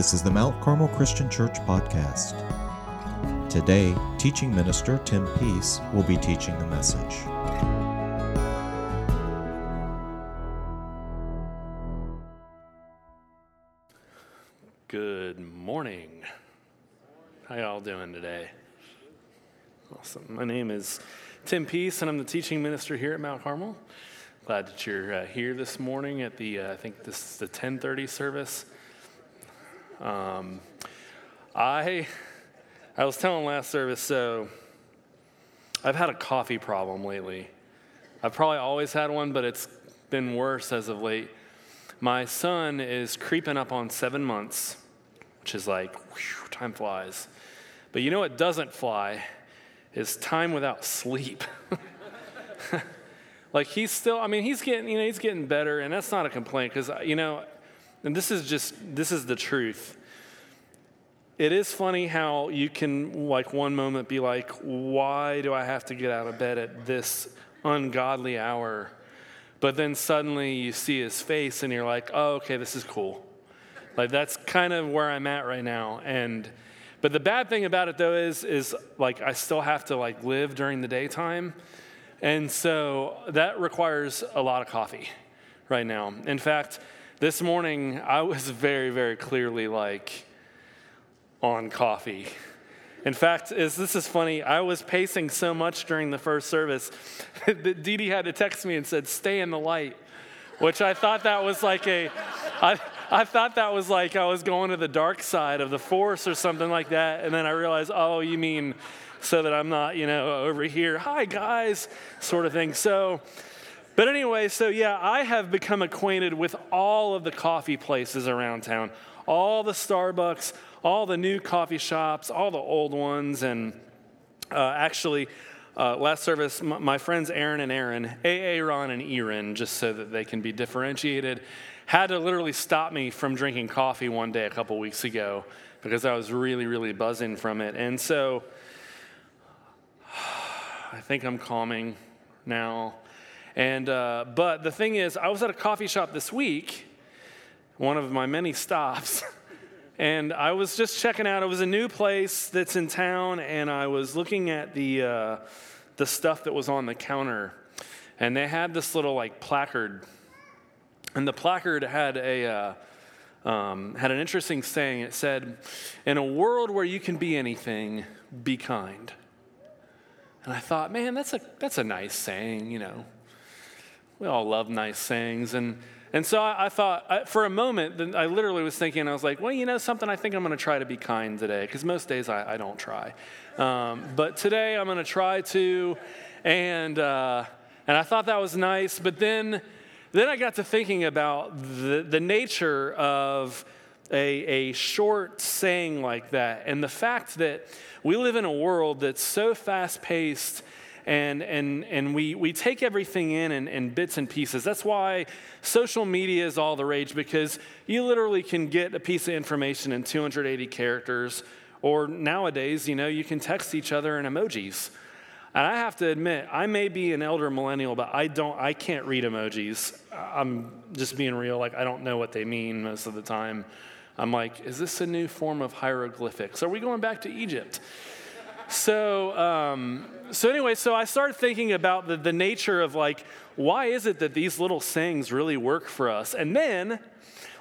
This is the Mount Carmel Christian Church podcast. Today, teaching minister Tim Peace will be teaching the message. Good morning. How y'all doing today? Awesome. My name is Tim Peace, and I'm the teaching minister here at Mount Carmel. Glad that you're uh, here this morning at the uh, I think this is the 10:30 service. Um, I I was telling last service so I've had a coffee problem lately. I've probably always had one, but it's been worse as of late. My son is creeping up on seven months, which is like, whew, time flies. But you know what doesn't fly is time without sleep. like he's still, I mean, he's getting, you know, he's getting better, and that's not a complaint because, you know, and this is just, this is the truth. It is funny how you can, like, one moment be like, why do I have to get out of bed at this ungodly hour? But then suddenly you see his face and you're like, oh, okay, this is cool. Like that's kind of where I'm at right now. And but the bad thing about it though is is like I still have to like live during the daytime. And so that requires a lot of coffee right now. In fact, this morning I was very, very clearly like on coffee. In fact, is this is funny. I was pacing so much during the first service that Dee Dee had to text me and said, "Stay in the light," which I thought that was like a, I, I thought that was like I was going to the dark side of the force or something like that, and then I realized, oh, you mean so that I'm not, you know, over here, hi guys, sort of thing. So. But anyway, so yeah, I have become acquainted with all of the coffee places around town, all the Starbucks, all the new coffee shops, all the old ones, and uh, actually, uh, last service, my, my, friends Aaron and Aaron, Aaron and Erin, just so that they can be differentiated, had to literally stop me from drinking coffee one day a couple weeks ago because I was really, really buzzing from it. And so I think I'm calming now. And uh, but the thing is, I was at a coffee shop this week, one of my many stops. And I was just checking out. It was a new place that's in town, and I was looking at the uh, the stuff that was on the counter, and they had this little like placard, and the placard had a. Uh, um, had an interesting saying. It said, In a world where you can be anything, be kind. And I thought, man, that's a, that's a nice saying, you know. We all love nice sayings. And and so I, I thought, I, for a moment, I literally was thinking, I was like, well, you know, something, I think I'm going to try to be kind today, because most days I, I, don't try. Um, but today I'm going to try to. And, uh, and I thought that was nice. But then, then I got to thinking about the, the nature of a, a short saying like that and the fact that we live in a world that's so fast paced and, and, and we, we take everything in, in in bits and pieces. That's why social media is all the rage because you literally can get a piece of information in 280 characters, or nowadays, you know, you can text each other in emojis. And I have to admit, I may be an elder millennial, but I don't, I can't read emojis. I'm just being real. Like, I don't know what they mean most of the time. I'm like, is this a new form of hieroglyphics? Are we going back to Egypt? So, um, so anyway, so I started thinking about the, the nature of like, why is it that these little sayings really work for us? And then,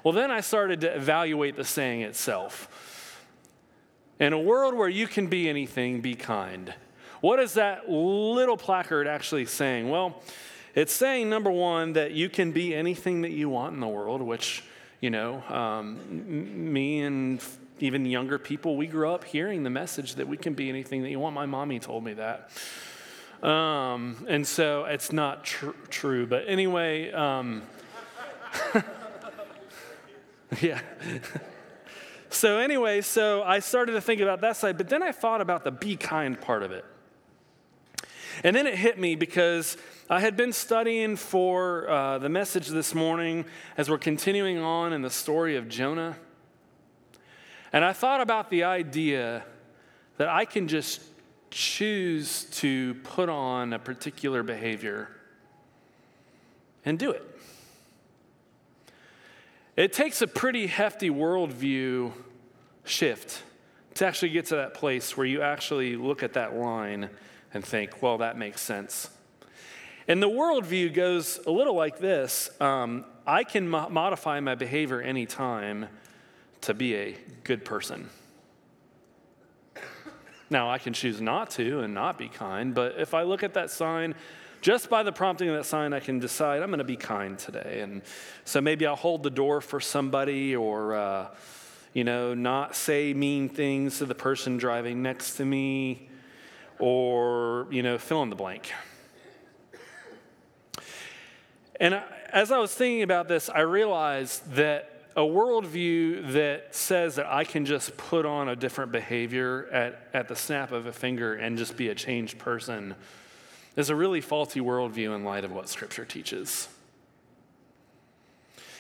well, then I started to evaluate the saying itself. In a world where you can be anything, be kind. What is that little placard actually saying? Well, it's saying, number one, that you can be anything that you want in the world, which, you know, um, me and even younger people, we grew up hearing the message that we can be anything that you want. My mommy told me that. Um, and so it's not tr- true. But anyway, um, yeah. so, anyway, so I started to think about that side, but then I thought about the be kind part of it. And then it hit me because I had been studying for uh, the message this morning as we're continuing on in the story of Jonah. And I thought about the idea that I can just choose to put on a particular behavior and do it. It takes a pretty hefty worldview shift to actually get to that place where you actually look at that line and think, well, that makes sense. And the worldview goes a little like this um, I can mo- modify my behavior anytime to be a good person. Now, I can choose not to and not be kind, but if I look at that sign, just by the prompting of that sign, I can decide I'm going to be kind today. And so maybe I'll hold the door for somebody or, uh, you know, not say mean things to the person driving next to me or, you know, fill in the blank. And as I was thinking about this, I realized that a worldview that says that I can just put on a different behavior at, at the snap of a finger and just be a changed person is a really faulty worldview in light of what Scripture teaches.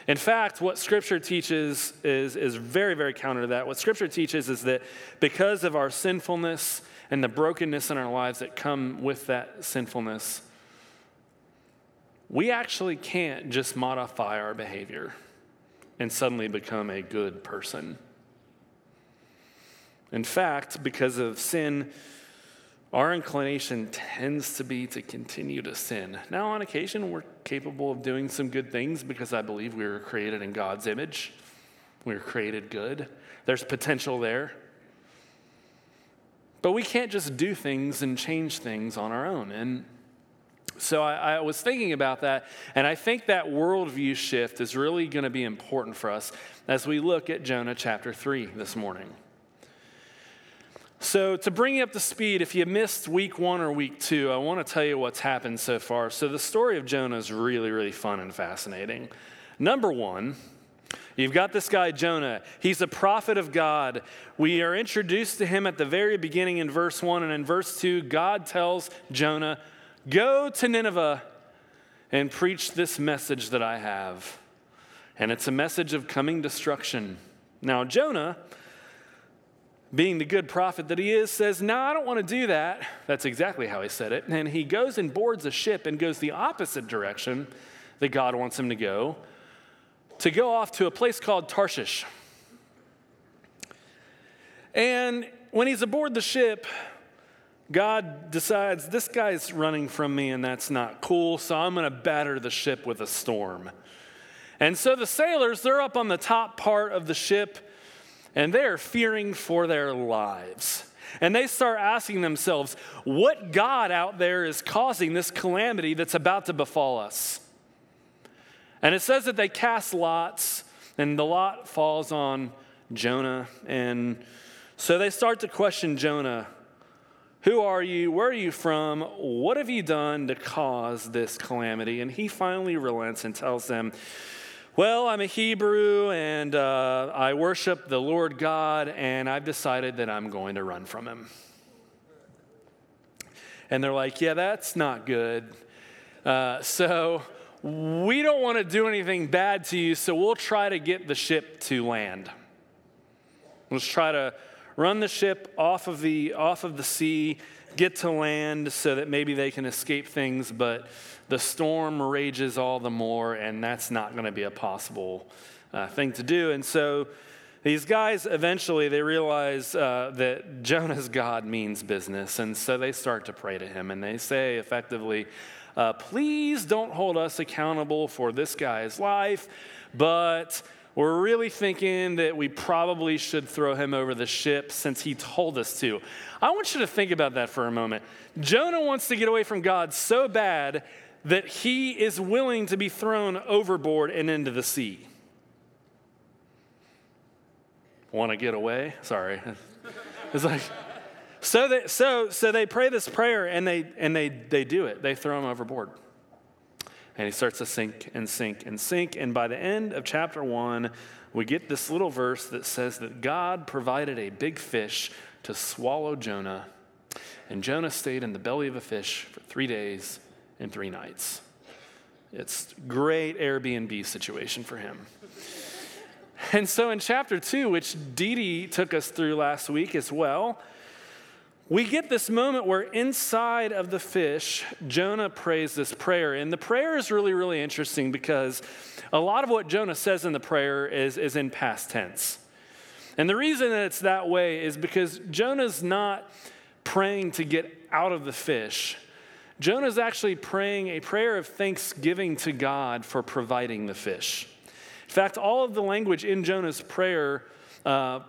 In fact, what Scripture teaches is, is very, very counter to that. What Scripture teaches is that because of our sinfulness and the brokenness in our lives that come with that sinfulness, we actually can't just modify our behavior and suddenly become a good person. In fact, because of sin, our inclination tends to be to continue to sin. Now, on occasion, we're capable of doing some good things because I believe we were created in God's image. We were created good. There's potential there. But we can't just do things and change things on our own. And so I, I, was thinking about that, and I think that worldview shift is really going to be important for us as we look at Jonah chapter 3 this morning. So, to bring you up to speed, if you missed week one or week two, I want to tell you what's happened so far. So, the story of Jonah is really, really fun and fascinating. Number one, You've got this guy, Jonah. He's a prophet of God. We are introduced to him at the very beginning in verse 1, and in verse 2, God tells Jonah, Go to Nineveh and preach this message that I have. And it's a message of coming destruction. Now, Jonah, being the good prophet that he is, says, No, I don't want to do that. That's exactly how he said it. And he goes and boards a ship and goes the opposite direction that God wants him to go, to go off to a place called Tarshish. And when he's aboard the ship, God decides this guy's running from me and that's not cool, so I'm going to batter the ship with a storm. And so the sailors, they're up on the top part of the ship and they're fearing for their lives. And they start asking themselves, what God out there is causing this calamity that's about to befall us? And it says that they cast lots, and the lot falls on Jonah. And so they start to question Jonah who are you? Where are you from? What have you done to cause this calamity? And he finally relents and tells them, Well, I'm a Hebrew and uh, I worship the Lord God, and I've decided that I'm going to run from him. And they're like, Yeah, that's not good. Uh, so we don't want to do anything bad to you, so we'll try to get the ship to land. Let's try to run the ship off of the, off of the sea, get to land so that maybe they can escape things, but the storm rages all the more, and that's not going to be a possible uh, thing to do. And so these guys eventually they realize uh, that Jonah's God means business, and so they start to pray to him, and they say effectively, uh, "Please don't hold us accountable for this guy's life, but." We're really thinking that we probably should throw him over the ship since he told us to. I want you to think about that for a moment. Jonah wants to get away from God so bad that he is willing to be thrown overboard and into the sea. Want to get away? Sorry. It's like, so they, so, so they pray this prayer and they, and they, they do it. They throw him overboard. And he starts to sink and sink and sink. And by the end of chapter one, we get this little verse that says that God provided a big fish to swallow Jonah. And Jonah stayed in the belly of a fish for three days and three nights. It's great Airbnb situation for him. And so in chapter two, which Dee Dee took us through last week as well, we get this moment where inside of the fish, Jonah prays this prayer. And the prayer is really, really interesting because a lot of what Jonah says in the prayer is, is in past tense. And the reason that it's that way is because Jonah's not praying to get out of the fish. Jonah's actually praying a prayer of thanksgiving to God for providing the fish. In fact, all of the language in Jonah's prayer uh,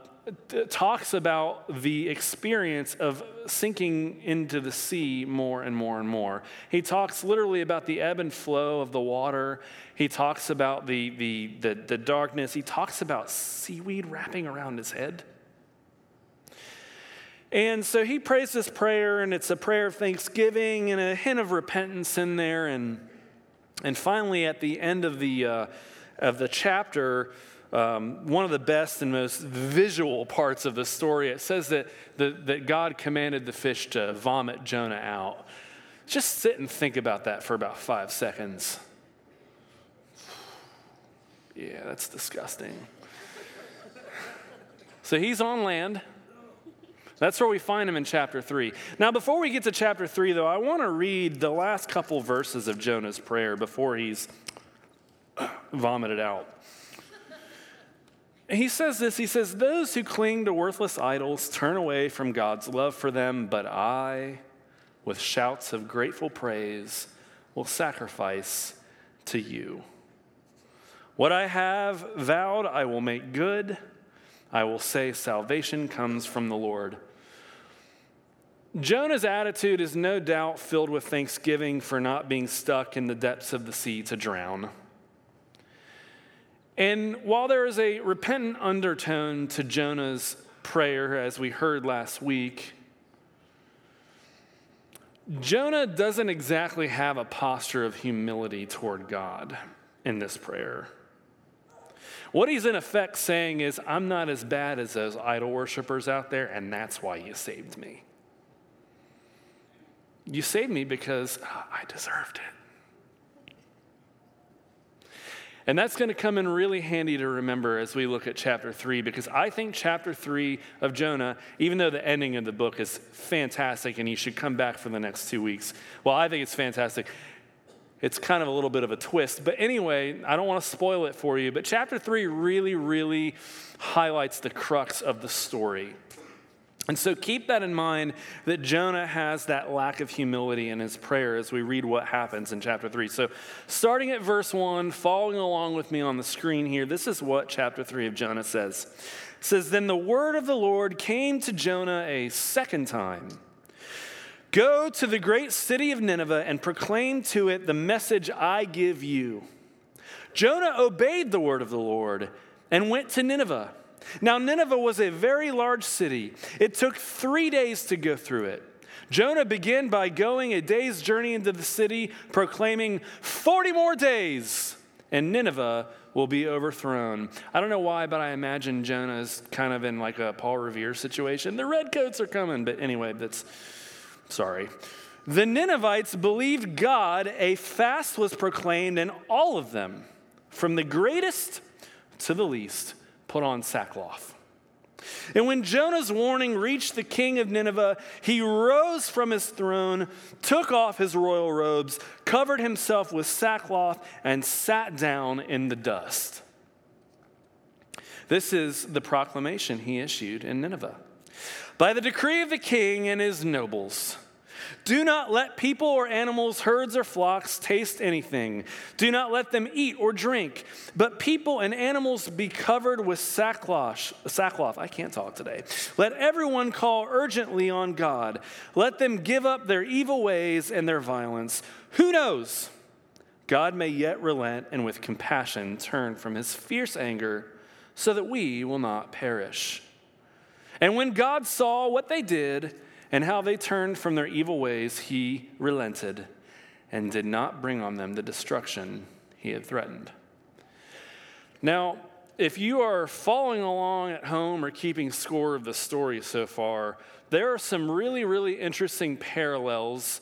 talks about the experience of sinking into the sea more and more and more. He talks literally about the ebb and flow of the water. He talks about the, the, the, the darkness. He talks about seaweed wrapping around his head. And so he prays this prayer, and it's a prayer of thanksgiving and a hint of repentance in there. And, and finally, at the end of the, uh, of the chapter, um, one of the best and most visual parts of the story. It says that, the, that God commanded the fish to vomit Jonah out. Just sit and think about that for about five seconds. Yeah, that's disgusting. So he's on land. That's where we find him in chapter 3. Now, before we get to chapter 3, though, I want to read the last couple verses of Jonah's prayer before he's vomited out he says this he says, Those who cling to worthless idols turn away from God's love for them, but I, with shouts of grateful praise, will sacrifice to you. What I have vowed, I will make good. I will say, Salvation comes from the Lord. Jonah's attitude is no doubt filled with thanksgiving for not being stuck in the depths of the sea to drown. And while there is a repentant undertone to Jonah's prayer, as we heard last week, Jonah doesn't exactly have a posture of humility toward God in this prayer. What he's in effect saying is, I'm not as bad as those idol worshippers out there, and that's why you saved me. You saved me because I deserved it. And that's going to come in really handy to remember as we look at chapter 3, because I think chapter 3 of Jonah, even though the ending of the book is fantastic and you should come back for the next two weeks, well, I think it's fantastic. It's kind of a little bit of a twist. But anyway, I don't want to spoil it for you, but chapter 3 really, really highlights the crux of the story. And so keep that in mind that Jonah has that lack of humility in his prayer as we read what happens in chapter 3. So, starting at verse 1, following along with me on the screen here, this is what chapter 3 of Jonah says. It says, Then the word of the Lord came to Jonah a second time. Go to the great city of Nineveh and proclaim to it the message I give you. Jonah obeyed the word of the Lord and went to Nineveh now, Nineveh was a very large city. It took three days to go through it. Jonah began by going a day's journey into the city, proclaiming, 40 more days, and Nineveh will be overthrown. I don't know why, but I imagine Jonah's kind of in like a Paul Revere situation. The redcoats are coming, but anyway, that's sorry. The Ninevites believed God, a fast was proclaimed, and all of them, from the greatest to the least, put on sackcloth. And when Jonah's warning reached the king of Nineveh, he rose from his throne, took off his royal robes, covered himself with sackcloth, and sat down in the dust. This is the proclamation he issued in Nineveh. By the decree of the king and his nobles, do not let people or animals, herds or flocks taste anything. Do not let them eat or drink. But people and animals be covered with sackcloth. Sackcloth. I can't talk today. Let everyone call urgently on God. Let them give up their evil ways and their violence. Who knows? God may yet relent and with compassion turn from his fierce anger so that we will not perish. And when God saw what they did, and how they turned from their evil ways, he relented and did not bring on them the destruction he had threatened. Now, if you are following along at home or keeping score of the story so far, there are some really, really interesting parallels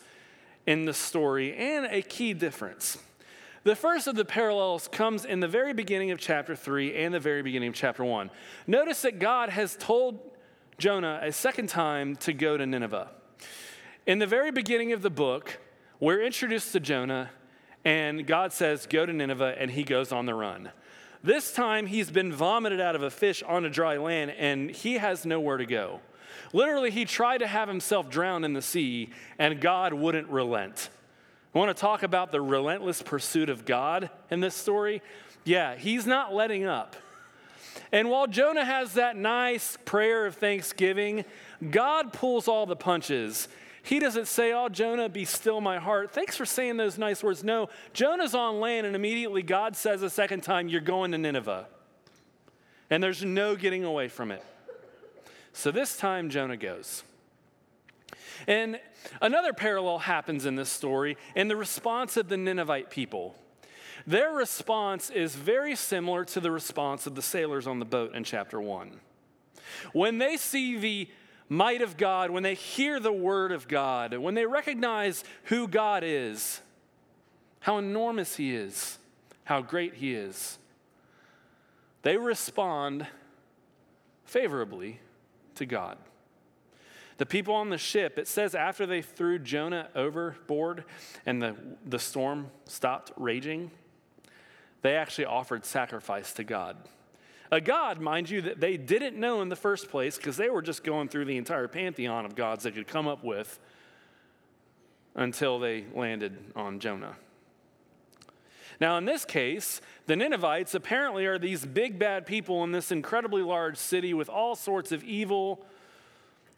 in the story and a key difference. The first of the parallels comes in the very beginning of chapter 3 and the very beginning of chapter 1. Notice that God has told Jonah a second time to go to Nineveh. In the very beginning of the book, we're introduced to Jonah, and God says, Go to Nineveh, and he goes on the run. This time he's been vomited out of a fish on a dry land and he has nowhere to go. Literally, he tried to have himself drown in the sea and God wouldn't relent. I want to talk about the relentless pursuit of God in this story. Yeah, he's not letting up. And while Jonah has that nice prayer of thanksgiving, God pulls all the punches. He doesn't say, Oh, Jonah, be still my heart. Thanks for saying those nice words. No, Jonah's on land, and immediately God says a second time, You're going to Nineveh. And there's no getting away from it. So this time, Jonah goes. And another parallel happens in this story in the response of the Ninevite people. Their response is very similar to the response of the sailors on the boat in chapter 1. When they see the might of God, when they hear the word of God, when they recognize who God is, how enormous He is, how great He is, they respond favorably to God. The people on the ship, it says after they threw Jonah overboard and the, the storm stopped raging, they actually offered sacrifice to God. A God, mind you, that they didn't know in the first place because they were just going through the entire pantheon of gods they could come up with until they landed on Jonah. Now, in this case, the Ninevites apparently are these big bad people in this incredibly large city with all sorts of evil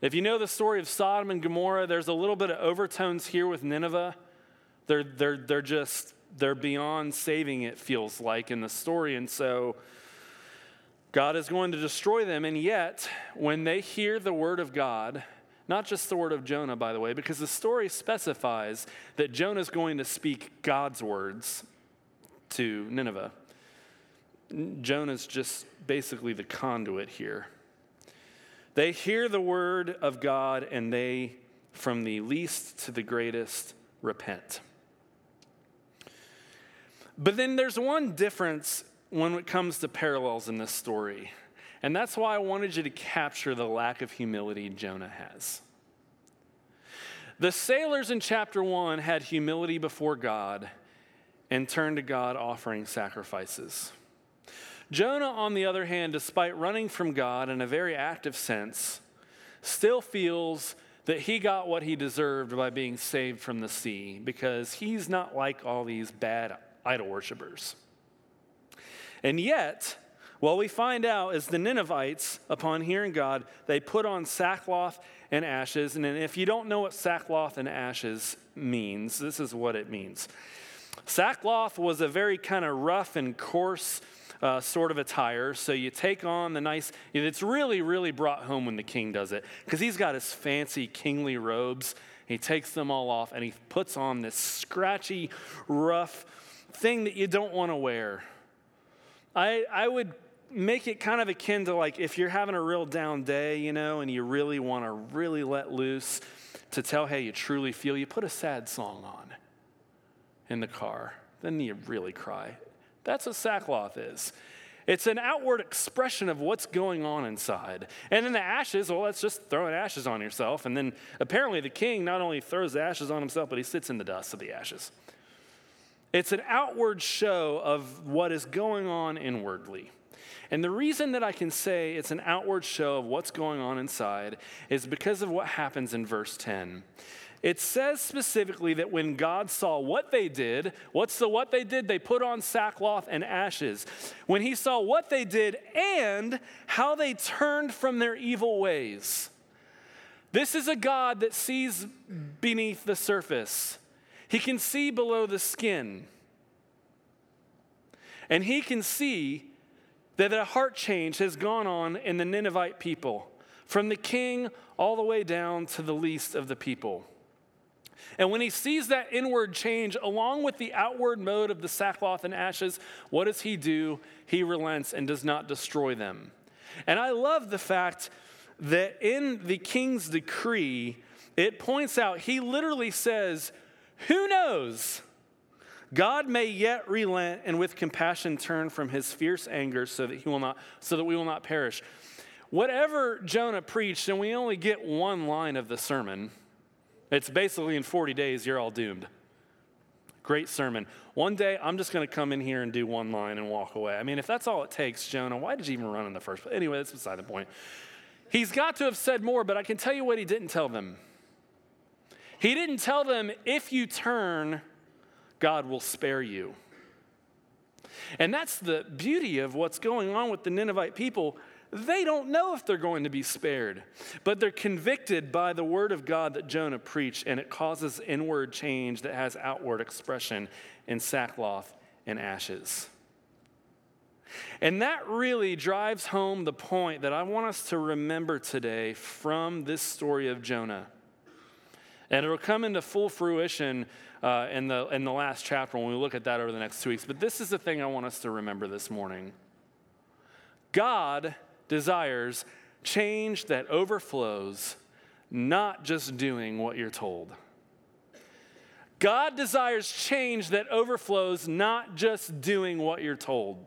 if you know the story of Sodom and Gomorrah, there's a little bit of overtones here with Nineveh. They're, they're, they're just, they're beyond saving, it feels like, in the story. And so God is going to destroy them. And yet, when they hear the word of God, not just the word of Jonah, by the way, because the story specifies that Jonah is going to speak God's words to Nineveh. Jonah's just basically the conduit here. They hear the word of God and they, from the least to the greatest, repent. But then there's one difference when it comes to parallels in this story. And that's why I wanted you to capture the lack of humility Jonah has. The sailors in chapter 1 had humility before God and turned to God offering sacrifices. Jonah, on the other hand, despite running from God in a very active sense, still feels that he got what he deserved by being saved from the sea because he's not like all these bad idol worshippers. And yet, what we find out is the Ninevites, upon hearing God, they put on sackcloth and ashes. And if you don't know what sackcloth and ashes means, this is what it means. Sackcloth was a very kind of rough and coarse uh, sort of attire. So you take on the nice, it's really, really brought home when the king does it because he's got his fancy kingly robes. He takes them all off and he puts on this scratchy, rough thing that you don't want to wear. I, I would make it kind of akin to like if you're having a real down day, you know, and you really want to really let loose to tell how you truly feel, you put a sad song on in the car. Then you really cry. That's what sackcloth is. It's an outward expression of what's going on inside. And then the ashes, well, that's just throwing ashes on yourself. And then apparently the king not only throws the ashes on himself, but he sits in the dust of the ashes. It's an outward show of what is going on inwardly. And the reason that I can say it's an outward show of what's going on inside is because of what happens in verse 10. It says specifically that when God saw what they did, what's the what they did? They put on sackcloth and ashes. When he saw what they did and how they turned from their evil ways. This is a God that sees beneath the surface. He can see below the skin. And he can see that a heart change has gone on in the Ninevite people, from the king all the way down to the least of the people. And when he sees that inward change along with the outward mode of the sackcloth and ashes, what does he do? He relents and does not destroy them. And I love the fact that in the king's decree, it points out, he literally says, Who knows? God may yet relent and with compassion turn from his fierce anger so that he will not so that we will not perish. Whatever Jonah preached, and we only get one line of the sermon, it's basically in 40 days, you're all doomed. great sermon. One day, I'm just going to come in here and do one line and walk away. I mean, if that's all it takes, Jonah, why did you even run in the first place? Anyway, that's beside the point. He's got to have said more, but I can tell you what he didn't tell them. He didn't tell them, if you turn, God will spare you. And that's the beauty of what's going on with the Ninevite people. They don't know if they're going to be spared, but they're convicted by the word of God that Jonah preached, and it causes inward change that has outward expression in sackcloth and ashes. And that really drives home the point that I want us to remember today from this story of Jonah. And it'll come into full fruition uh, in, the, in the last chapter when we look at that over the next two weeks. But this is the thing I want us to remember this morning God desires change that overflows, not just doing what you're told. God desires change that overflows, not just doing what you're told.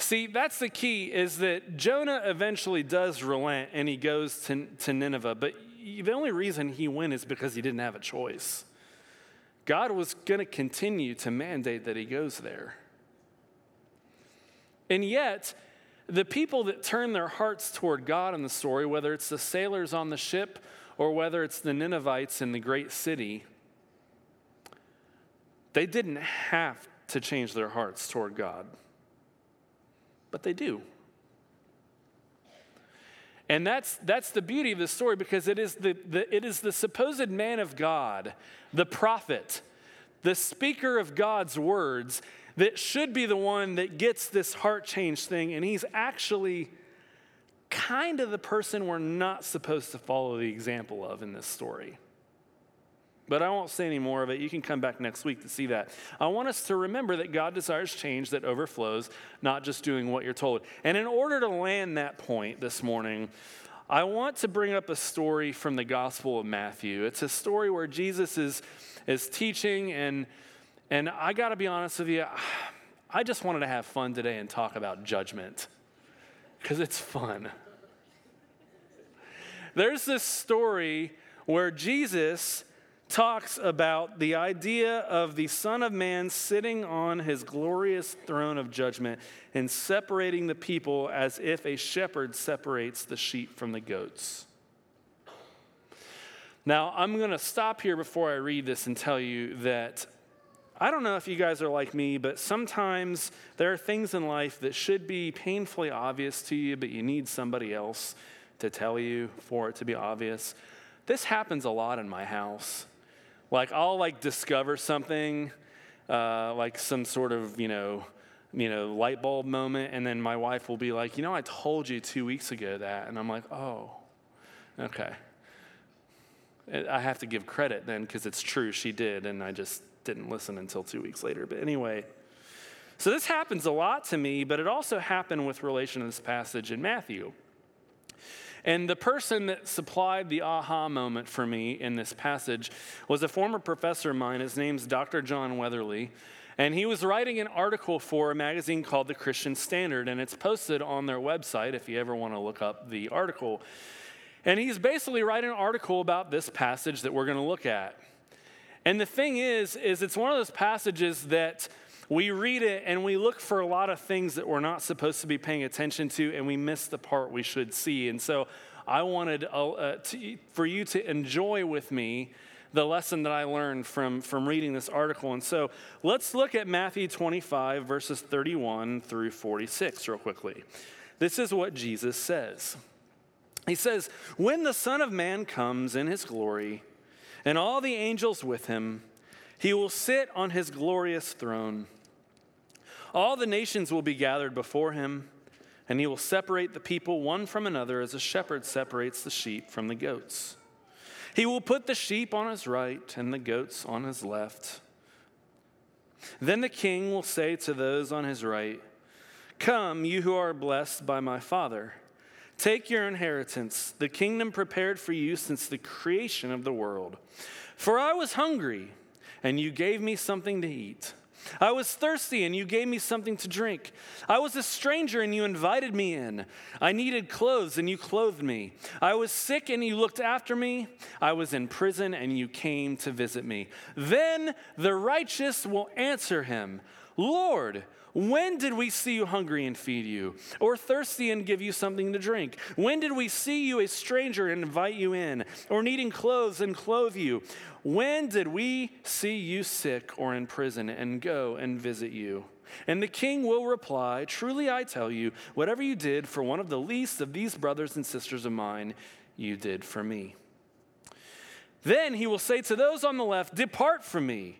See, that's the key is that Jonah eventually does relent and he goes to, to Nineveh, but the only reason he went is because he didn't have a choice. God was going to continue to mandate that he goes there. And yet, the people that turn their hearts toward God in the story, whether it's the sailors on the ship or whether it's the Ninevites in the great city, they didn't have to change their hearts toward God but they do. And that's, that's the beauty of the story because it is the, the, it is the supposed man of God, the prophet, the speaker of God's words, that should be the one that gets this heart change thing. And he's actually kind of the person we're not supposed to follow the example of in this story. But I won't say any more of it. You can come back next week to see that. I want us to remember that God desires change that overflows, not just doing what you're told. And in order to land that point this morning, I want to bring up a story from the Gospel of Matthew. It's a story where Jesus is, is teaching, and, and I got to be honest with you, I just wanted to have fun today and talk about judgment because it's fun. There's this story where Jesus talks about the idea of the Son of Man sitting on his glorious throne of judgment and separating the people as if a shepherd separates the sheep from the goats. Now, I'm going to stop here before I read this and tell you that I don't know if you guys are like me, but sometimes there are things in life that should be painfully obvious to you, but you need somebody else to tell you for it to be obvious. This happens a lot in my house. Like I'll like discover something, uh, like some sort of you know, you know, light bulb moment, and then my wife will be like, you know, I told you two weeks ago that, and I'm like, oh, okay. I have to give credit then because it's true she did, and I just didn't listen until two weeks later. But anyway. So this happens a lot to me, but it also happened with relation to this passage in Matthew. And the person that supplied the aha moment for me in this passage was a former professor of mine. His name's Dr. John Weatherly. And he was writing an article for a magazine called The Christian Standard, and it's posted on their website if you ever want to look up the article. And he's basically writing an article about this passage that we're going to look at. And the thing is, is it's one of those passages that we read it and we look for a lot of things that we're not supposed to be paying attention to, and we miss the part we should see. And so I wanted uh, uh, to, for you to enjoy with me the lesson that I learned from, from reading this article. And so let's look at Matthew 25, verses 31 through 46, real quickly. This is what Jesus says. He says, When the Son of Man comes in his glory, and all the angels with him, he will sit on his glorious throne. All the nations will be gathered before him, and he will separate the people one from another as a shepherd separates the sheep from the goats. He will put the sheep on his right and the goats on his left. Then the king will say to those on his right, Come, you who are blessed by my Father. Take your inheritance, the kingdom prepared for you since the creation of the world. For I was hungry, and you gave me something to eat. I was thirsty and you gave me something to drink. I was a stranger and you invited me in. I needed clothes and you clothed me. I was sick and you looked after me. I was in prison and you came to visit me. Then the righteous will answer him Lord, when did we see you hungry and feed you, or thirsty and give you something to drink? When did we see you a stranger and invite you in, or needing clothes and clothe you? When did we see you sick or in prison and go and visit you? And the king will reply, Truly I tell you, whatever you did for one of the least of these brothers and sisters of mine, you did for me. Then he will say to those on the left, Depart from me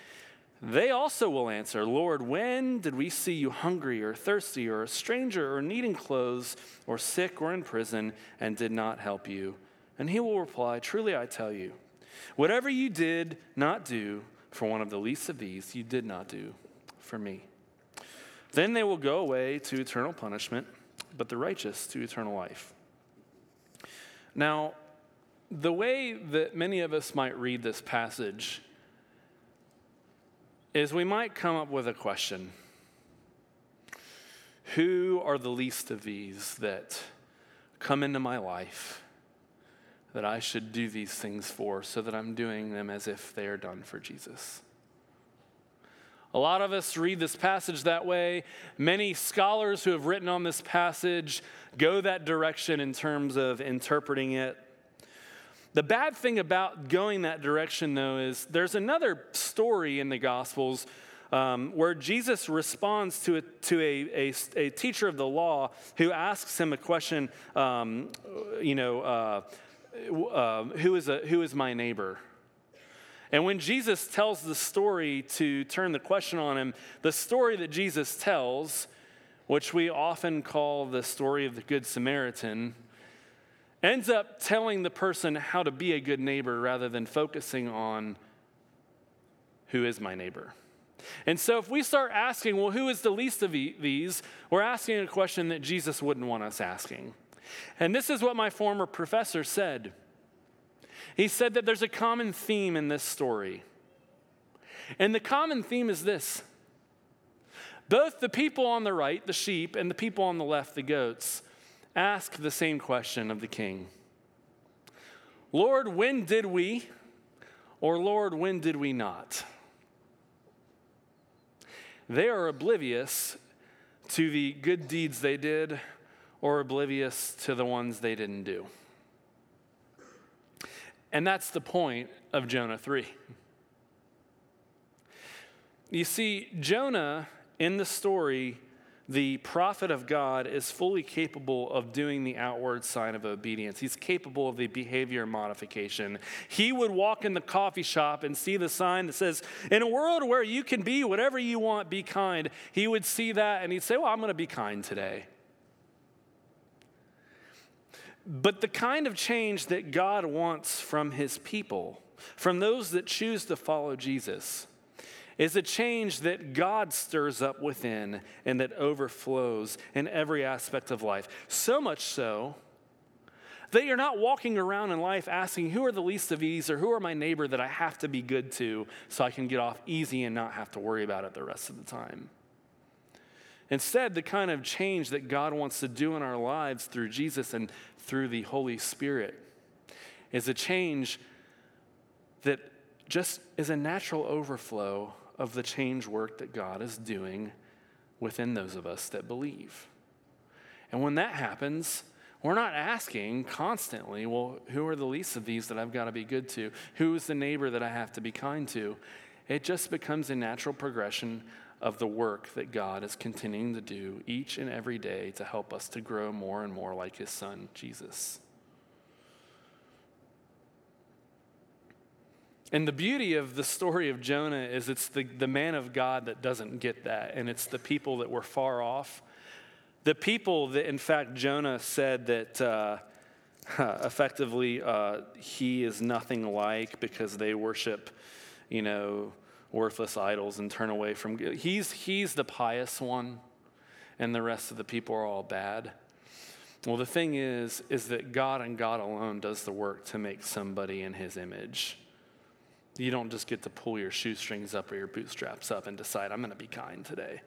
They also will answer, Lord, when did we see you hungry or thirsty or a stranger or needing clothes or sick or in prison and did not help you? And he will reply, Truly I tell you, whatever you did not do for one of the least of these, you did not do for me. Then they will go away to eternal punishment, but the righteous to eternal life. Now, the way that many of us might read this passage is we might come up with a question Who are the least of these that come into my life that I should do these things for so that I'm doing them as if they are done for Jesus? A lot of us read this passage that way. Many scholars who have written on this passage go that direction in terms of interpreting it. The bad thing about going that direction, though, is there's another story in the Gospels um, where Jesus responds to, a, to a, a, a, teacher of the law who asks him a question, um, you know, uh, uh, who, is a, who is my neighbor? And when Jesus tells the story to turn the question on him, the story that Jesus tells, which we often call the story of the Good Samaritan, ends up telling the person how to be a good neighbor rather than focusing on who is my neighbor. And so, if we start asking, well, who is the least of these, we're asking a question that Jesus wouldn't want us asking. And this is what my former professor said. He said that there's a common theme in this story. And the common theme is this both the people on the right, the sheep, and the people on the left, the goats, ask the same question of the king Lord, when did we, or Lord, when did we not? They are oblivious to the good deeds they did or oblivious to the ones they didn't do. And that's the point of Jonah 3. You see, Jonah in the story the prophet of God is fully capable of doing the outward sign of obedience. He's capable of the behavior modification. He would walk in the coffee shop and see the sign that says, In a world where you can be whatever you want, be kind. He would see that and he'd say, Well, I'm going to be kind today. But the kind of change that God wants from his people, from those that choose to follow Jesus, is a change that God stirs up within and that overflows in every aspect of life. So much so that you're not walking around in life asking, Who are the least of these, or who are my neighbor that I have to be good to so I can get off easy and not have to worry about it the rest of the time? Instead, the kind of change that God wants to do in our lives through Jesus and through the Holy Spirit is a change that just is a natural overflow of the change work that God is doing within those of us that believe. And when that happens, we're not asking constantly, well, who are the least of these that I've got to be good to? Who is the neighbor that I have to be kind to? It just becomes a natural progression of the work that God is continuing to do each and every day to help us to grow more and more like his son, Jesus. And the beauty of the story of Jonah is it's the, the man of God that doesn't get that, and it's the people that were far off. The people that, in fact, Jonah said that, uh, effectively, uh, he is nothing like because they worship, you know, worthless idols and turn away from. He's he's the pious one, and the rest of the people are all bad. Well, the thing is, is that God and God alone does the work to make somebody in His image. You don't just get to pull your shoestrings up or your bootstraps up and decide, I'm going to be kind today.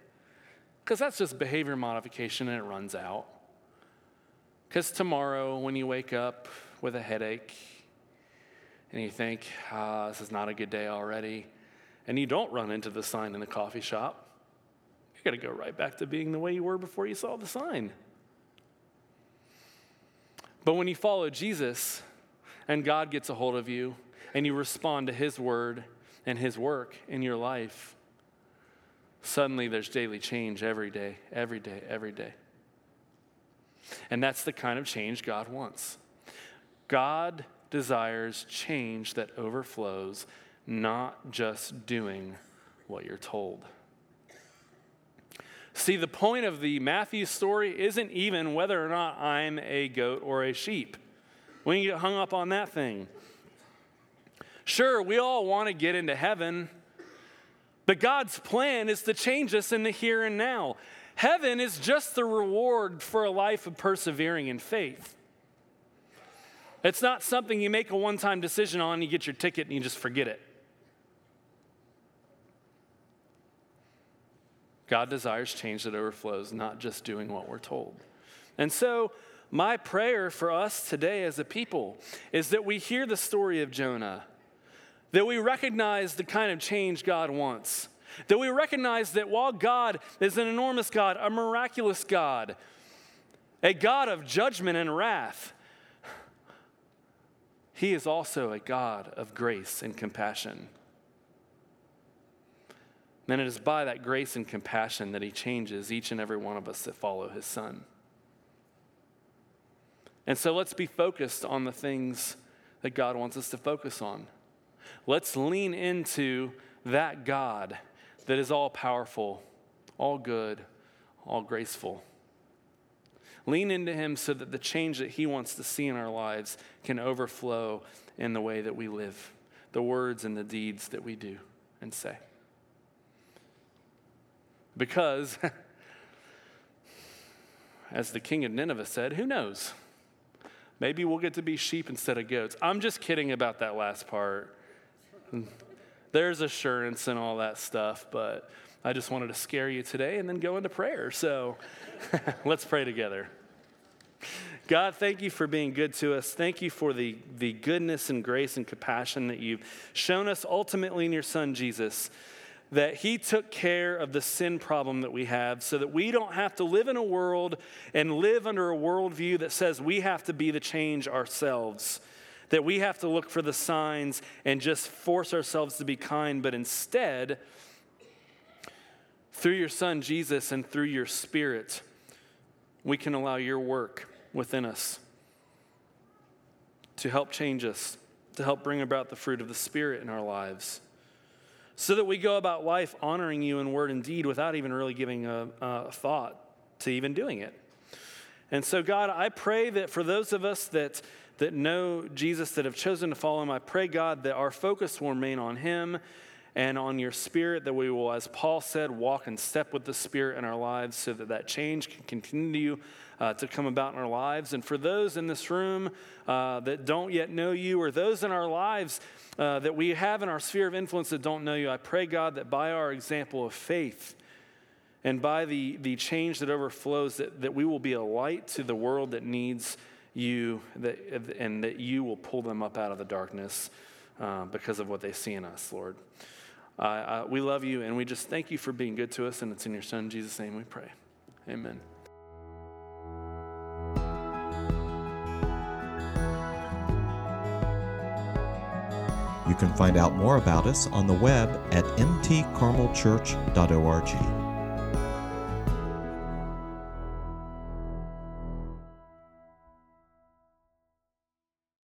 Because that's just behavior modification and it runs out. Because tomorrow, when you wake up with a headache and you think, ah, this is not a good day already, and you don't run into the sign in the coffee shop, you're going to go right back to being the way you were before you saw the sign. But when you follow Jesus and God gets a hold of you and you respond to his word and his work in your life, suddenly there's daily change every day, every day, every day. And that's the kind of change God wants. God desires change that overflows, not just doing what you're told. See, the point of the Matthew story isn't even whether or not I'm a goat or a sheep. We can get hung up on that thing. Sure, we all want to get into heaven, but God's plan is to change us in the here and now. Heaven is just the reward for a life of persevering in faith. It's not something you make a one time decision on, you get your ticket, and you just forget it. God desires change that overflows, not just doing what we're told. And so, my prayer for us today as a people is that we hear the story of Jonah, that we recognize the kind of change God wants, that we recognize that while God is an enormous God, a miraculous God, a God of judgment and wrath, He is also a God of grace and compassion. And it is by that grace and compassion that He changes each and every one of us that follow His Son. And so let's be focused on the things that God wants us to focus on. Let's lean into that God that is all powerful, all good, all graceful. Lean into Him so that the change that He wants to see in our lives can overflow in the way that we live, the words and the deeds that we do and say. Because, as the king of Nineveh said, who knows? Maybe we'll get to be sheep instead of goats. I'm just kidding about that last part. There's assurance and all that stuff, but I just wanted to scare you today and then go into prayer. So let's pray together. God, thank you for being good to us. Thank you for the, the goodness and grace and compassion that you've shown us ultimately in your Son, Jesus that he took care of the sin problem that we have so that we don't have to live in a world and live under a worldview that says we have to be the change ourselves, that we have to look for the signs and just force ourselves to be kind, but instead, through your Son Jesus and through your Spirit, we can allow your work within us to help change us, to help bring about the fruit of the Spirit in our lives so that we go about life honoring you in word and deed without even really giving a, a thought to even doing it. And so, God, I pray that for those of us that, that know Jesus, that have chosen to follow him, I pray, God, that our focus will remain on him and on your spirit, that we will, as Paul said, walk in step with the spirit in our lives so that that change can continue uh, to come about in our lives. And for those in this room uh, that don't yet know you, or those in our lives uh, that we have in our sphere of influence that don't know you, I pray, God, that by our example of faith, and by the, the change that overflows, that, that we will be a light to the world that needs you, that, and that you will pull them up out of the darkness uh, because of what they see in us, Lord. Uh, uh, we love you, and we just thank you for being good to us, and it's in your Son, Jesus' name, we pray. Amen. You can find out more about us on the web at mtcarmelchurch.org.